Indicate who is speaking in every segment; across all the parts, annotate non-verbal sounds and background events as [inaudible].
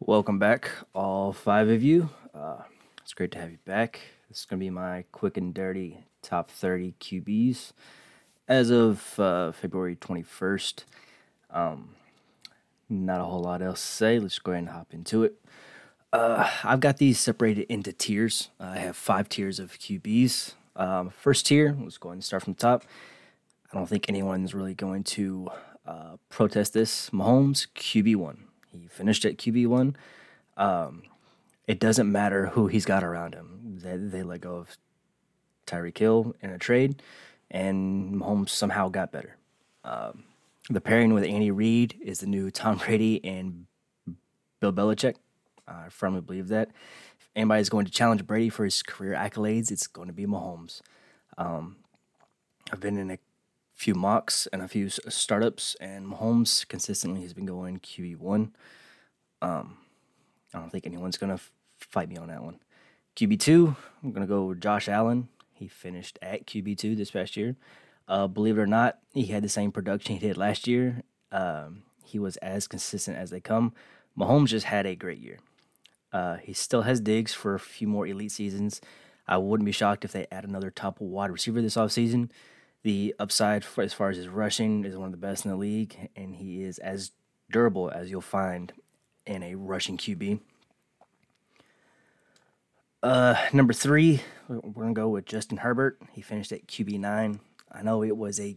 Speaker 1: Welcome back, all five of you. Uh, it's great to have you back. This is going to be my quick and dirty top 30 QBs as of uh, February 21st. Um, not a whole lot else to say. Let's go ahead and hop into it. Uh, I've got these separated into tiers. I have five tiers of QBs. Um, first tier, let's go ahead and start from the top. I don't think anyone's really going to uh, protest this. Mahomes, QB1. He finished at QB1. Um, it doesn't matter who he's got around him. They, they let go of Tyreek Hill in a trade, and Mahomes somehow got better. Um, the pairing with Andy Reid is the new Tom Brady and Bill Belichick. I firmly believe that. If anybody's going to challenge Brady for his career accolades, it's going to be Mahomes. Um, I've been in a few mocks and a few startups, and Mahomes consistently has been going QB one. Um, I don't think anyone's gonna f- fight me on that one. QB two, I'm gonna go with Josh Allen. He finished at QB two this past year. Uh, believe it or not, he had the same production he did last year. Um, he was as consistent as they come. Mahomes just had a great year. Uh, he still has digs for a few more elite seasons. I wouldn't be shocked if they add another top wide receiver this offseason. The upside for, as far as his rushing is one of the best in the league, and he is as durable as you'll find in a rushing QB. Uh, number three, we're gonna go with Justin Herbert. He finished at QB nine. I know it was a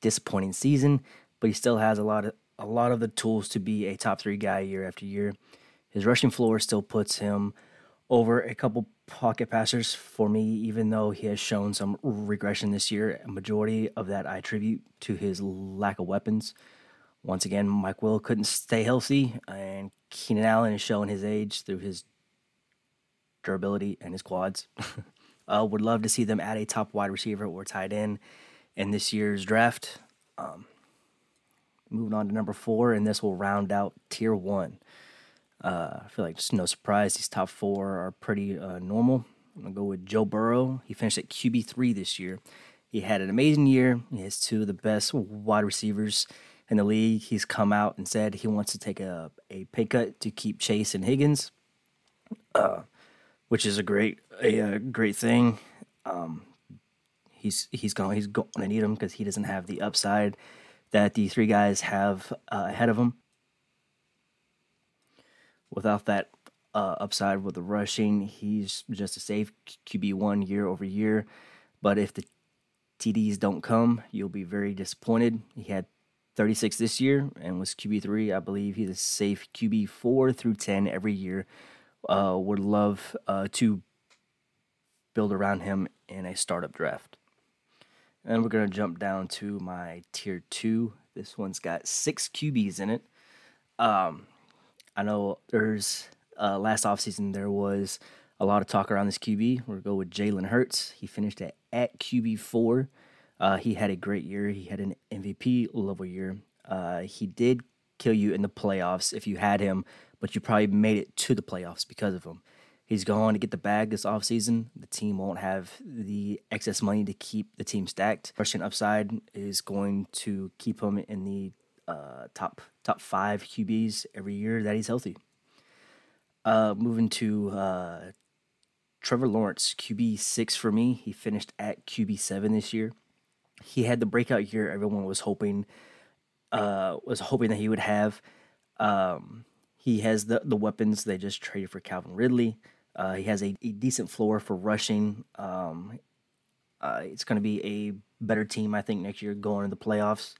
Speaker 1: disappointing season, but he still has a lot of a lot of the tools to be a top three guy year after year. His rushing floor still puts him over a couple pocket passers for me, even though he has shown some regression this year. A majority of that I attribute to his lack of weapons. Once again, Mike Will couldn't stay healthy, and Keenan Allen is showing his age through his durability and his quads. [laughs] uh, would love to see them add a top wide receiver or tight end in this year's draft. Um, moving on to number four, and this will round out tier one. Uh, I feel like just no surprise. These top four are pretty uh, normal. I'm gonna go with Joe Burrow. He finished at QB three this year. He had an amazing year. He has two of the best wide receivers in the league. He's come out and said he wants to take a, a pay cut to keep Chase and Higgins, uh, which is a great a, a great thing. Um, he's he's going he's going to need him because he doesn't have the upside that the three guys have uh, ahead of him without that uh, upside with the rushing, he's just a safe QB one year over year. But if the TDs don't come, you'll be very disappointed. He had 36 this year and was QB three. I believe he's a safe QB four through 10 every year. Uh, would love uh, to build around him in a startup draft. And we're going to jump down to my tier two. This one's got six QBs in it. Um, I know there's uh, last offseason there was a lot of talk around this QB. We'll go with Jalen Hurts. He finished at, at QB four. Uh, he had a great year. He had an MVP level year. Uh, he did kill you in the playoffs if you had him, but you probably made it to the playoffs because of him. He's going to get the bag this offseason. The team won't have the excess money to keep the team stacked. rushing upside is going to keep him in the uh, top top five QBs every year that he's healthy. Uh, moving to uh, Trevor Lawrence, QB six for me. He finished at QB seven this year. He had the breakout year everyone was hoping uh, was hoping that he would have. Um, he has the the weapons. They just traded for Calvin Ridley. Uh, he has a, a, decent floor for rushing. Um, uh, it's going to be a better team, I think, next year going into the playoffs.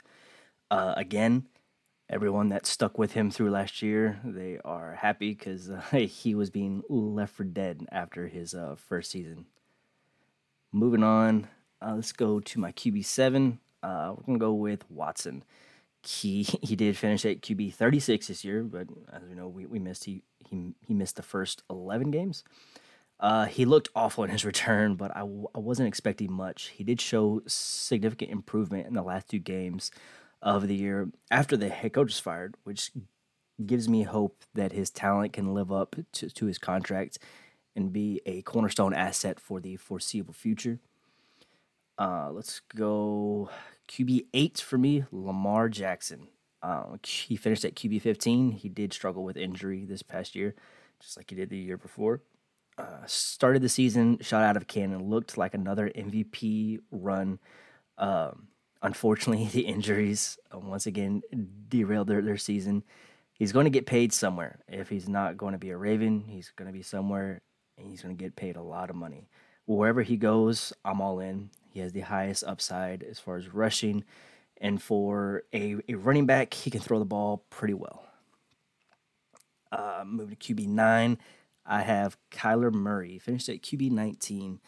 Speaker 1: Uh, again, everyone that stuck with him through last year, they are happy because uh, [laughs] he was being left for dead after his uh, first season. Moving on, uh, let's go to my QB seven. Uh, we're gonna go with Watson. He [laughs] he did finish at QB thirty six this year, but as we know, we, we missed he he he missed the first eleven games. Uh, he looked awful in his [laughs] return, but I w- I wasn't expecting much. He did show significant improvement in the last two games of the year after the head coach is fired, which gives me hope that his talent can live up to, to his contract and be a cornerstone asset for the foreseeable future. Uh, let's go QB eight for me, Lamar Jackson. Um, he finished at QB 15. He did struggle with injury this past year, just like he did the year before. Uh, started the season, shot out of cannon, looked like another MVP run. Um, unfortunately, [laughs] the injuries uh, once again derailed their, their season. He's going to get paid somewhere. If he's not going to be a Raven, he's going to be somewhere and he's going to get paid a lot of money. Wherever he goes, I'm all in. He has the highest upside as far as rushing. And for a, a running back, he can throw the ball pretty well. Uh, moving to QB nine, I have Kyler Murray, finished at QB 19.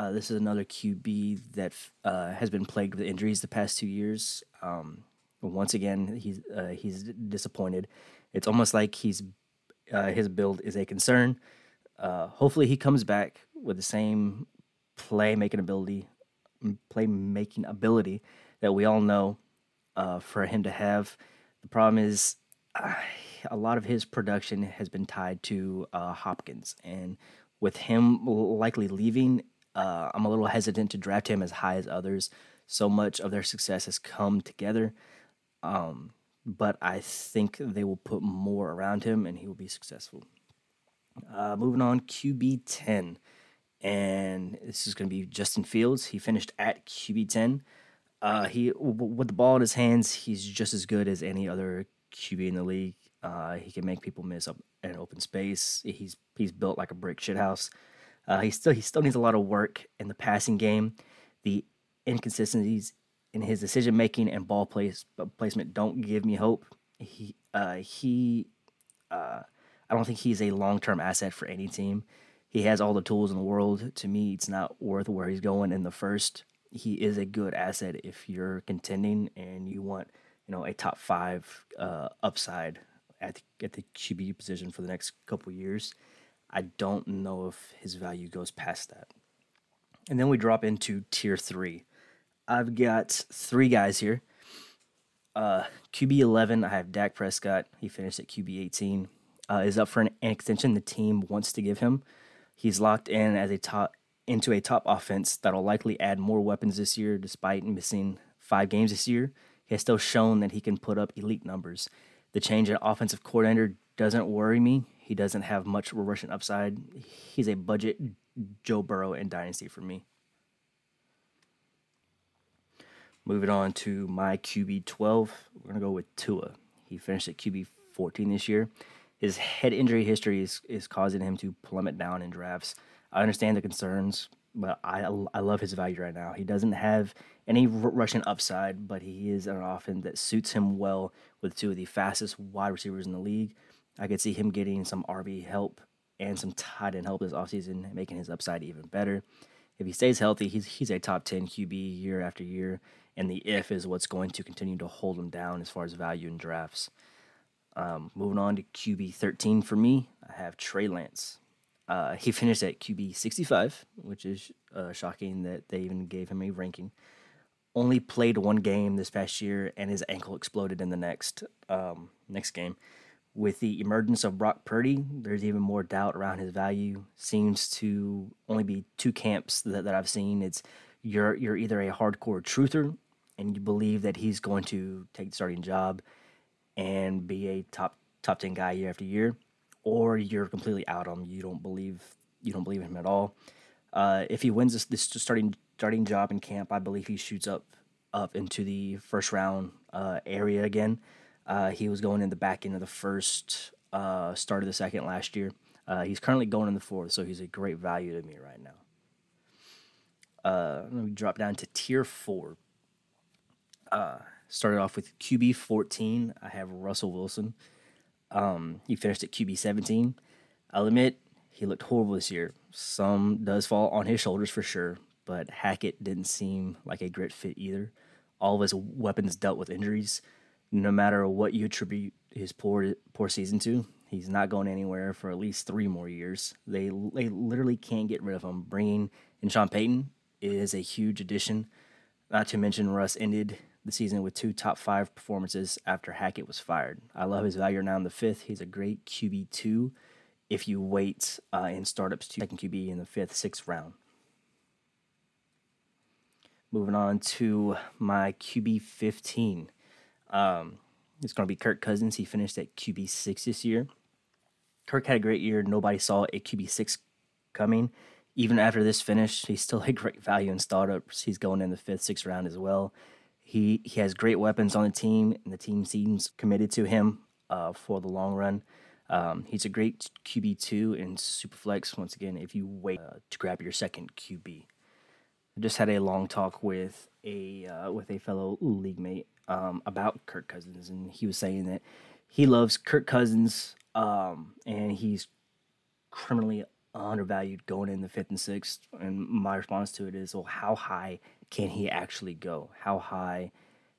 Speaker 1: Uh, this is another QB that uh, has been plagued with injuries the past two years. Um, once again, he's uh, he's disappointed. It's almost like he's uh, his build is a concern. Uh, hopefully, he comes back with the same playmaking ability, play making ability that we all know uh, for him to have. The problem is a lot of his production has been tied to Hopkins, and with him likely leaving, uh, I'm a little hesitant to draft him as high as others. So much of their success has come together, um, but I think they will put more around him, and he will be successful. Uh, moving on, QB ten, and this is going to be Justin Fields. He finished at QB ten. Uh, he with the ball in his hands, he's just as good as any other QB in the league. Uh, he can make people miss up an open space. He's he's built like a brick shithouse. Uh, he still he still needs a lot of work in the passing game. The inconsistencies in his decision making and ball place, placement don't give me hope. He uh, he uh, I don't think he's a long term asset for any team. He has all the tools in the world. To me, it's not worth where he's going in the first. He is a good asset if you're contending and you want you know a top five uh, upside at the, at the QB position for the next couple years. I don't know if his value goes past that. And then we drop into tier three. I've got three guys here. Uh, QB 11, I have Dak Prescott. He finished at QB 18. Uh, is up for an, an extension the team wants to give him. He's locked in as a top into a top offense that'll likely add more weapons this year, despite missing five games this year. He has still shown that he can put up elite numbers. The change in offensive coordinator doesn't worry me. He doesn't have much rushing upside. He's a budget Joe Burrow in Dynasty for me. Moving on to my QB 12, we're going to go with Tua. He finished at QB 14 this year. His head injury history is, is causing him to plummet down in drafts. I understand the concerns, but I, I love his value right now. He doesn't have any rushing upside, but he is an offense that suits him well with two of the fastest wide receivers in the league. I could see him getting some RB help and some tight end help this offseason, making his upside even better. If he stays healthy, he's he's a top 10 QB year after year, and the if is what's going to continue to hold him down as far as value in drafts. Um, moving on to QB 13 for me, I have Trey Lance. Uh, he finished at QB 65, which is uh, shocking that they even gave him a ranking only played one game this past year, and his ankle exploded in the next um, next game. With the emergence of Brock Purdy, there's even more doubt around his value. Seems to only be two camps that, that I've seen. It's you're you're either a hardcore truther and you believe that he's going to take the starting job and be a top top ten guy year after year, or you're completely out on him. You don't believe you don't believe in him at all. Uh, if he wins this, this starting starting job in camp, I believe he shoots up up into the first round uh, area again. Uh, he was going in the back end of the first, uh, start of the second last year. Uh, he's currently going in the fourth, so he's a great value to me right now. Uh, let me drop down to tier four. Uh, started off with QB 14. I have Russell Wilson. Um, he finished at QB 17. I'll admit he looked horrible this year. Some does fall on his shoulders for sure, but Hackett didn't seem like a great fit either. All of his weapons dealt with injuries. No matter what you attribute his poor poor season to, he's not going anywhere for at least three more years. They they literally can't get rid of him. Bringing in Sean Payton is a huge addition. Not to mention Russ ended the season with two top five performances after Hackett was fired. I love his value now in the fifth. He's a great QB two if you wait uh, in startups to second QB in the fifth, sixth round. Moving on to my QB 15. Um, It's going to be Kirk Cousins. He finished at QB six this year. Kirk had a great year. Nobody saw a QB six coming. Even after this finish, he's still a great value in startups. He's going in the fifth, sixth round as well. He he has great weapons on the team, and the team seems committed to him uh, for the long run. Um, he's a great QB two in Superflex. Once again, if you wait uh, to grab your second QB, I just had a long talk with a uh, with a fellow league mate um, about Kirk Cousins, and he was saying that he loves Kirk Cousins, um, and he's criminally undervalued going in the fifth and sixth. And my response to it is, well, how high can he actually go? How high?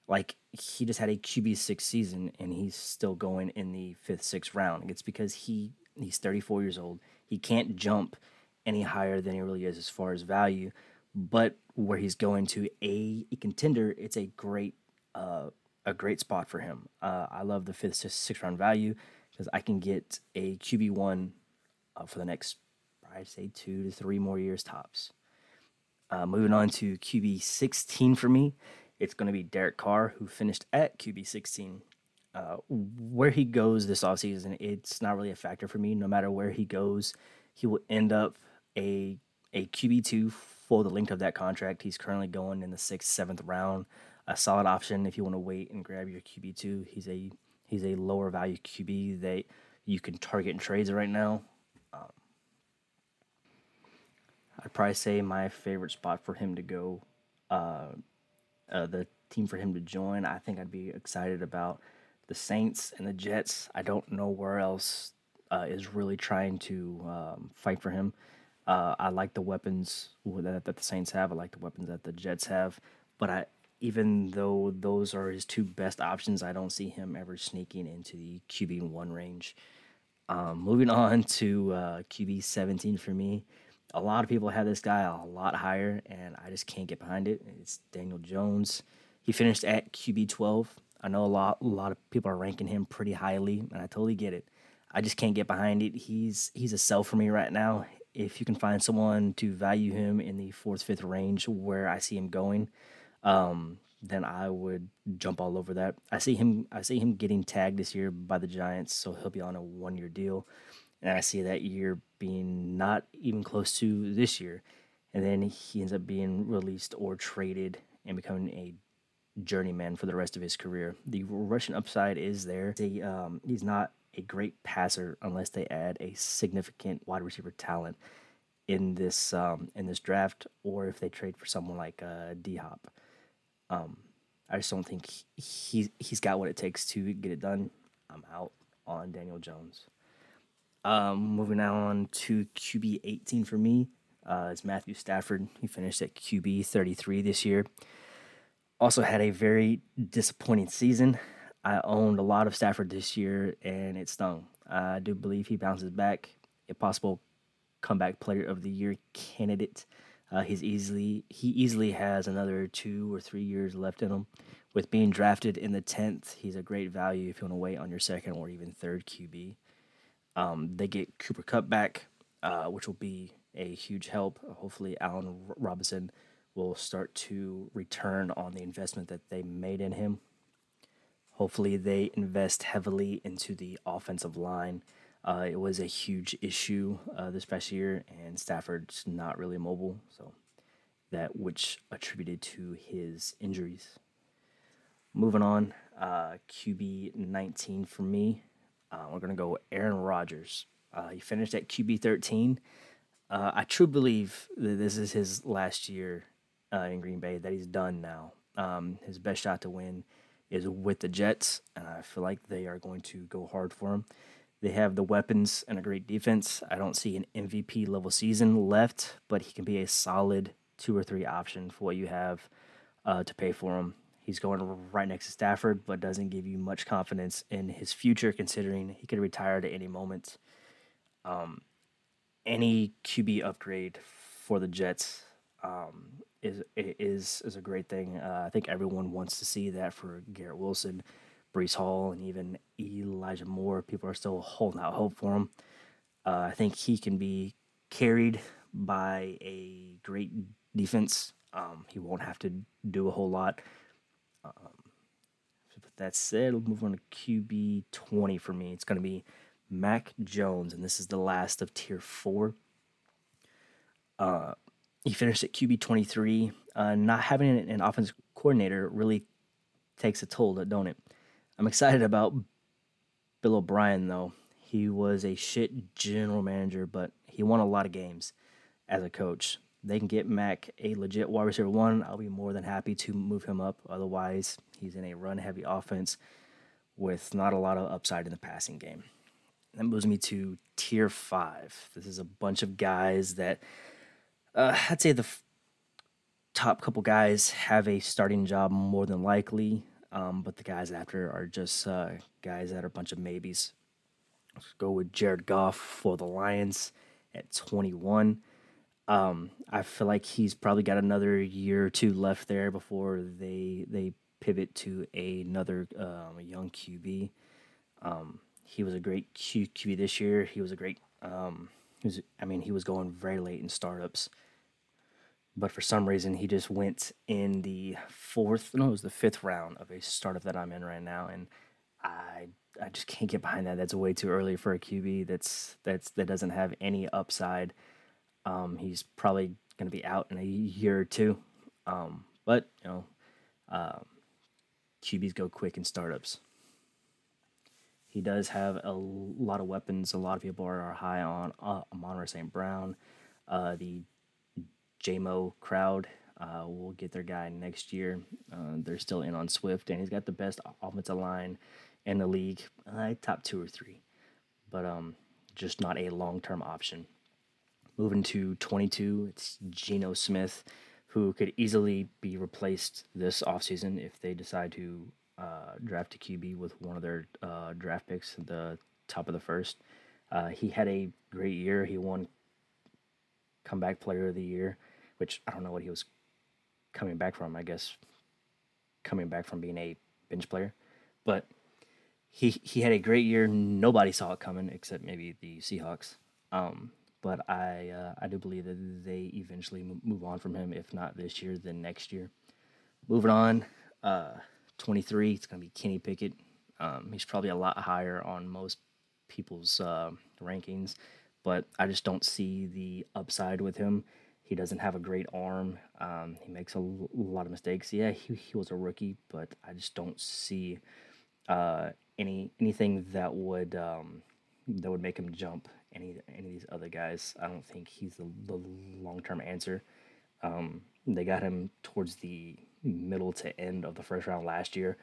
Speaker 1: Like he just had a QB six season and he's still going in the fifth, sixth round. It's because he he's 34 years old. He can't jump any higher than he really is as far as value. But where he's going to a, a contender, it's a great uh, a great spot for him. Uh, I love the fifth, sixth round value because I can get a QB one uh, for the next, I'd say two to three more years tops. Uh, moving on to QB 16 for me, it's going to be Derek Carr, who finished at QB 16. Uh, where he goes this offseason, it's not really a factor for me. No matter where he goes, he will end up a a QB two for the length of that contract. He's currently going in the sixth, seventh round. A solid option if you want to wait and grab your QB two. He's a he's a lower value QB that you can target in trades right now. I'd probably say my favorite spot for him to go, uh, uh, the team for him to join. I think I'd be excited about the Saints and the Jets. I don't know where else uh, is really trying to um, fight for him. Uh, I like the weapons that, that the Saints have. I like the weapons that the Jets have. But I, even though those are his two best options, I don't see him ever sneaking into the QB one range. Um, moving [laughs] on to uh, QB 17 for me a lot of people have this guy a lot higher, and I just can't get behind it. It's Daniel Jones. He finished at QB 12. I know a lot, a lot of people are ranking him pretty highly, and I totally get it. I just can't get behind it. He's he's a sell for me right now. If you can find someone to value him in the fourth, fifth range where I see him going, um, then I would jump all over that. I see him. I see him getting tagged this year by the Giants, so he'll be on a one-year deal and I see that year being not even close to this year. And then he ends up being released or traded and becoming a journeyman for the rest of his career. The rushing upside is there. He, um, he's not a great passer unless they add a significant wide receiver talent in this um, in this draft, or if they trade for someone like uh, D Hop. Um, I just don't think he he's got what it takes to get it done. I'm out on Daniel Jones. Um, moving on to QB 18 for me uh, is Matthew Stafford. He finished at QB 33 this year. Also had a very disappointing season. I owned a lot of Stafford this year, and it stung. I do believe he bounces back. A possible comeback player of the year candidate. Uh, he's easily he easily has another two or three years left in him. With being drafted in the tenth, he's a great value if you want to wait on your second or even third QB. Um, they get Cooper Kupp back, uh, which will be a huge help. Hopefully, Allen Robinson will start to return on the investment that they made in him. Hopefully, they invest heavily into the offensive line. Uh, it was a huge issue uh, this past year, and Stafford's not really mobile, so that which attributed to his injuries. Moving on, uh, QB 19 for me. Uh, we're going to go Aaron Rodgers. Uh, he finished at QB 13. Uh, I truly believe that this is his last year in Green Bay, that he's done now. Um, his best shot to win is with the Jets, and I feel like they are going to go hard for him. They have the weapons and a great defense. I don't see an MVP level season left, but he can be a solid two or three option for what you have uh, to pay for him. He's going right next to Stafford, but doesn't give you much confidence in his future, considering he could retire at any moment. Um, any QB upgrade for the Jets um, is is is a great thing. Uh, I think everyone wants to see that for Garrett Wilson, Breece Hall, and even Elijah Moore. People are still holding out hope for him. Uh, I think he can be carried by a great defense. Um, he won't have to do a whole lot. Um, with that said, we'll move on to QB 20 for me. It's going to be Mac Jones, and this is the last of tier four. Uh, he finished at QB 23. Uh, not having an, an offensive coordinator really takes a toll, don't it? I'm excited about Bill O'Brien, though. He was a shit general manager, but he won a lot of games as a coach. They can get Mac a legit wide receiver one. I'll be more than happy to move him up. Otherwise, he's in a run heavy offense with not a lot of upside in the passing game. That moves me to tier five. This is a bunch of guys that uh, I'd say the f- top couple guys have a starting job more than likely, um, but the guys after are just uh, guys that are a bunch of maybes. Let's go with Jared Goff for the Lions at 21. Um, I feel like he's probably got another year or two left there before they they pivot to another um, young QB. Um, he was a great Q, QB this year. He was a great. Um, he was, I mean, he was going very late in startups, but for some reason he just went in the fourth. No, it was the fifth round of a startup that I'm in right now, and I I just can't get behind that. That's way too early for a QB. That's that's that doesn't have any upside. Um, he's probably going to be out in a year or two. Um, but you know, um, QBs go quick in startups. He does have a lot of weapons. A lot of people are, high on uh, Amon St. Brown. Uh, the Jamo crowd uh, will get their guy next year. Uh, they're still in on Swift, and he's got the best offensive line in the league, uh, top two or three, but um, just not a long term option. Moving to 22, it's Geno Smith, who could easily be replaced this offseason if they decide to uh, draft a QB with one of their uh, draft picks at the top of the first. Uh, he had a great year. He won comeback player of the year, which I don't know what he was coming back from. I guess coming back from being a bench player, but he he had a great year. Nobody saw it coming except maybe the Seahawks. Um, but I uh, I do believe that they eventually move on from him. If not this year, then next year. Moving on, uh, 23. It's to be Kenny Pickett. Um, he's probably a lot higher on most people's uh, rankings, but I just don't see the upside with him. He doesn't have a great arm. Um, he makes a l- lot of mistakes. Yeah, he, he was a rookie, but I just don't see uh, any anything that would um, that would make him jump any any of these other guys. I don't think he's the, the long term answer. Um, they got him towards the middle to end of the first round last year,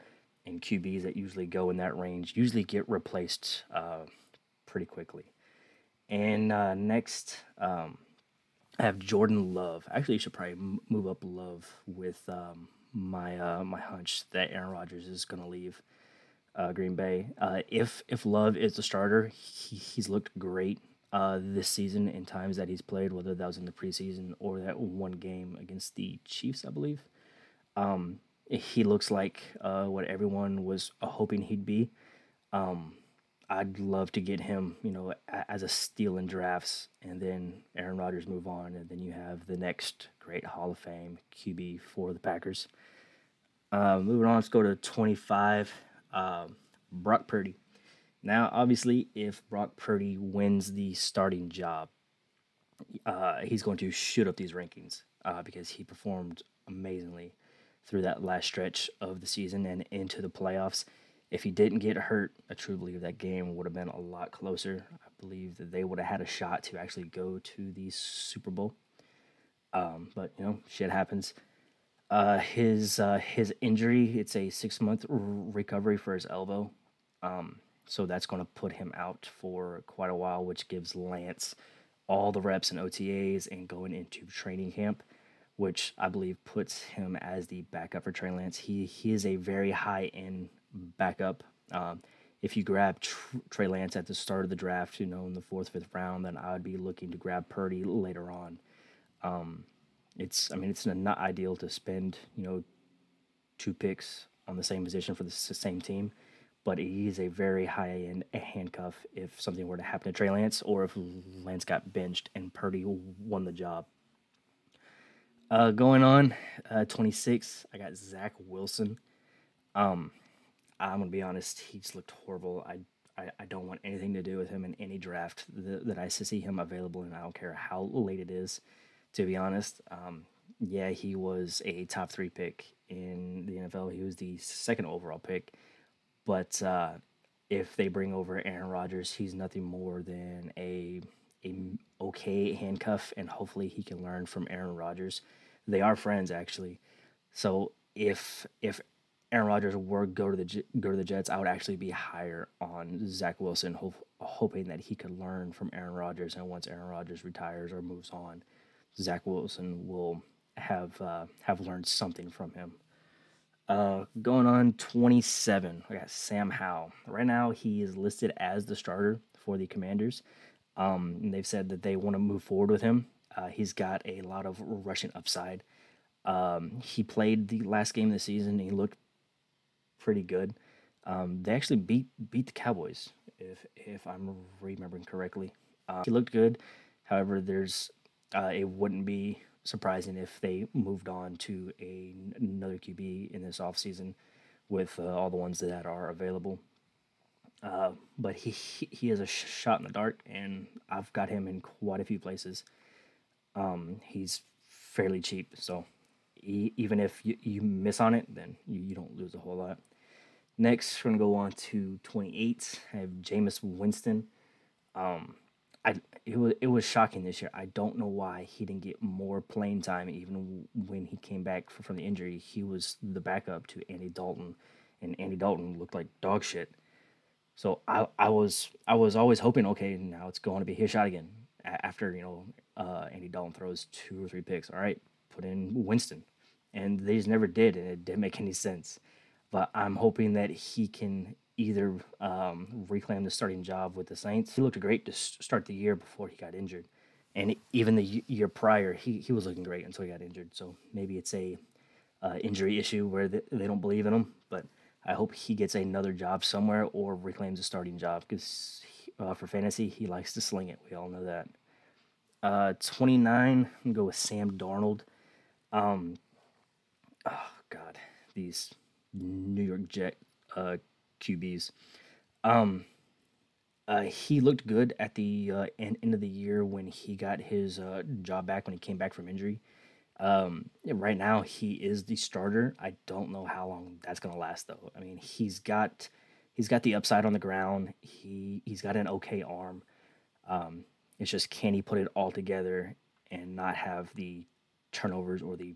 Speaker 1: and QBs that usually go in that range usually get replaced uh, pretty quickly. And uh, next, um, I have Jordan Love. Actually, you should probably move up Love with um, my uh, my hunch that Aaron Rodgers is going to leave uh, Green Bay. Uh, if if Love is the starter, he, he's looked great uh, this season in times that he's played, whether that was in the preseason or that one game against the Chiefs, I believe. Um, he looks like uh, what everyone was hoping he'd be. Um, I'd love to get him, you know, as a steal in drafts, and then Aaron Rodgers move on, and then you have the next great Hall of Fame QB for the Packers. Uh, moving on, let's go to 25. Um, Brock Purdy. Now, obviously, if Brock Purdy wins the starting job, uh, he's going to shoot up these rankings uh, because he performed amazingly through that last stretch of the season and into the playoffs. If he didn't get hurt, I truly believe that game would have been a lot closer. I believe that they would have had a shot to actually go to the Super Bowl. Um, but you know, shit happens. Uh, his uh, his injury, it's a six month r- recovery for his elbow. Um, so that's going to put him out for quite a while, which gives Lance all the reps and OTAs and going into training camp which I believe puts him as the backup for Trey Lance. He he is a very high end backup. Um, if you grab Tr- Trey Lance at the start of the draft, you know, in the fourth, fifth round, then I would be looking to grab Purdy later on. Um, it's, I mean, it's not ideal to spend, you know, two picks on the same position for the same team, but he's a very high end handcuff if something were to happen to Trey Lance or if Lance got benched and Purdy won the job. Uh, going on, uh, 26, I got Zach Wilson. Um, I'm gonna be honest. He's looked horrible. I, I, I don't want anything to do with him in any draft that, that I see him available in. I don't care how late it is. To be honest, um, yeah, he was a top three pick in the NFL. He was the second overall pick, but uh, if they bring over Aaron Rodgers, he's nothing more than a a okay handcuff, and hopefully he can learn from Aaron Rodgers. They are friends actually, so if if Aaron Rodgers were go to the go to the Jets, I would actually be higher on Zach Wilson, hoping that he could learn from Aaron Rodgers. And once Aaron Rodgers retires or moves on, Zach Wilson will have uh, have learned something from him. Uh, going on 27, I got Sam Howell. Right now, he is listed as the starter for the Commanders. Um, they've said that they want to move forward with him. Uh, he's got a lot of rushing upside. Um, he played the last game of the season. he looked pretty good. Um, they actually beat beat the Cowboys, if if I'm remembering correctly. Uh, he looked good. However, there's uh, it wouldn't be surprising if they moved on to a, another QB in this offseason with uh, all the ones that are available. Uh, but he, he, is a sh- shot in the dark, and I've got him in quite a few places. Um, he's fairly cheap, so he, even if you, you miss on it, then you, you don't lose a whole lot. Next, we're gonna go on to 28. I have Jameis Winston. Um, I it was it was shocking this year. I don't know why he didn't get more playing time, even when he came back from the injury. He was the backup to Andy Dalton, and Andy Dalton looked like dog shit. So I I was I was always hoping, okay, now it's going to be his shot again after you know uh, Andy Dalton throws two or three picks. All right, put in Winston, and they just never did, and it didn't make any sense but I'm hoping that he can either um, reclaim the starting job with the Saints. He looked great to start the year before he got injured, and even the year prior, he, he was looking great until he got injured. So maybe it's a uh, injury issue where they, they don't believe in him, but I hope he gets another job somewhere or reclaims a starting job because uh, for fantasy he likes to sling it. We all know that. Uh, 29, I'm go with Sam Darnold. Um, oh God, these New York Jet uh, QBs. Um, uh, he looked good at the uh, end, end of the year when he got his uh, job back when he came back from injury. Um, right now, he is the starter. I don't know how long that's gonna last though. I mean, he's got he's got the upside on the ground. He he's got an okay arm. Um, it's just can he put it all together and not have the turnovers or the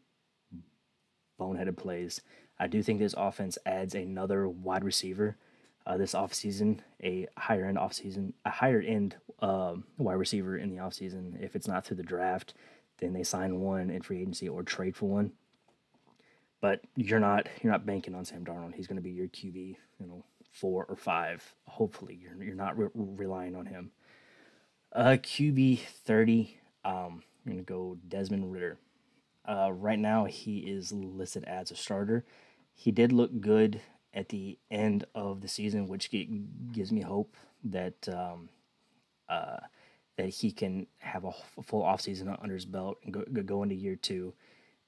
Speaker 1: boneheaded plays I do think this offense adds another wide receiver uh, this offseason, a higher end offseason, a higher end um, wide receiver in the offseason. If it's not through the draft, then they sign one in free agency or trade for one. But you're not you're not banking on Sam Darnold. He's going to be your QB, you know, four or five. Hopefully, you're you're not re- relying on him. Uh, QB thirty. Um, I'm gonna go Desmond Ridder. Uh, right now, he is listed as a starter he did look good at the end of the season, which gives me hope that um, uh, that he can have a full offseason under his belt and go, go into year two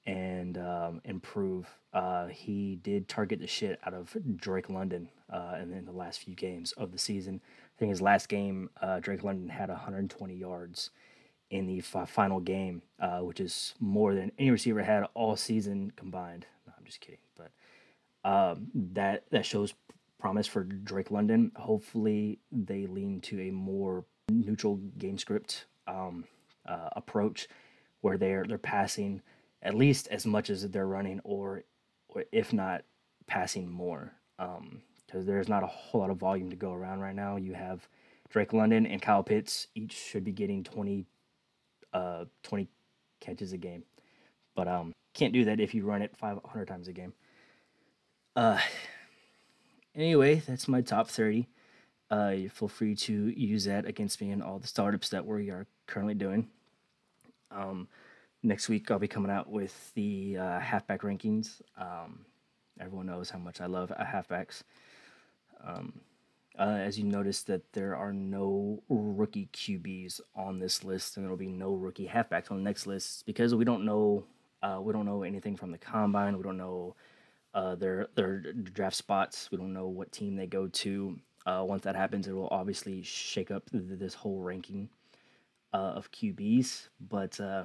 Speaker 1: and um, improve. Uh, he did target the shit out of Drake London uh, in, the last few games of the season. I think his last game, uh, Drake London had 120 yards in the f- final game, uh, which is more than any receiver had all season combined. No, I'm just kidding, but um, that that shows promise for Drake London. Hopefully, they lean to a more neutral game script um, uh, approach, where they're they're passing at least as much as they're running, or, or if not, passing more. Because um, there's not a whole lot of volume to go around right now. You have Drake London and Kyle Pitts each should be getting 20, uh, 20 catches a game, but um, can't do that if you run it 500 times a game. Uh, anyway, that's my top 30. Uh, feel free to use that against me and all the startups that we are currently doing. Um, next week, I'll be coming out with the uh, halfback rankings. Um, everyone knows how much I love halfbacks. Um, uh, as you notice that there are no rookie QBs on this list, and there will be no rookie halfbacks on the next list because we don't know uh, we don't know anything from the combine. We don't know uh, their their draft spots. We don't know what team they go to. Uh, once that happens, it will obviously shake up th- this whole ranking uh, of QBs. But uh,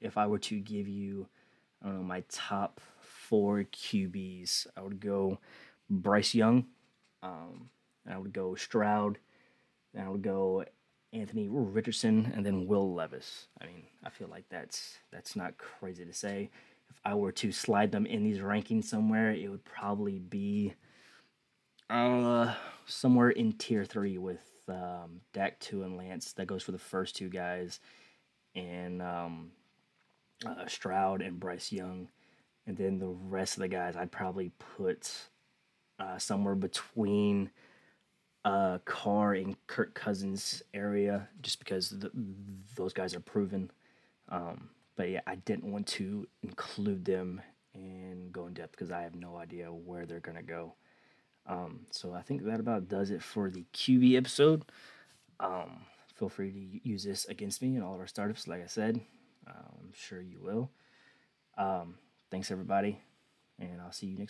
Speaker 1: if I were to give you, I don't know, my top four QBs, I would go Bryce Young, um, I would go Stroud, and I would go Anthony Richardson, and then Will Levis. I mean, I feel like that's that's not crazy to say. If I were to slide them in these rankings somewhere, it would probably be uh, somewhere in tier three with um, Dak Tua and Lance. That goes for the first two guys, and um, uh, Stroud and Bryce Young, and then the rest of the guys I'd probably put uh, somewhere between uh, Carr and Kirk Cousins area, just because the, those guys are proven. Um, but yeah, I didn't want to include them and go in depth because I have no idea where they're gonna go. Um, so I think that about does it for the QB episode. Um, feel free to use this against me and all of our startups. Like I said, uh, I'm sure you will. Um, thanks everybody, and I'll see you next.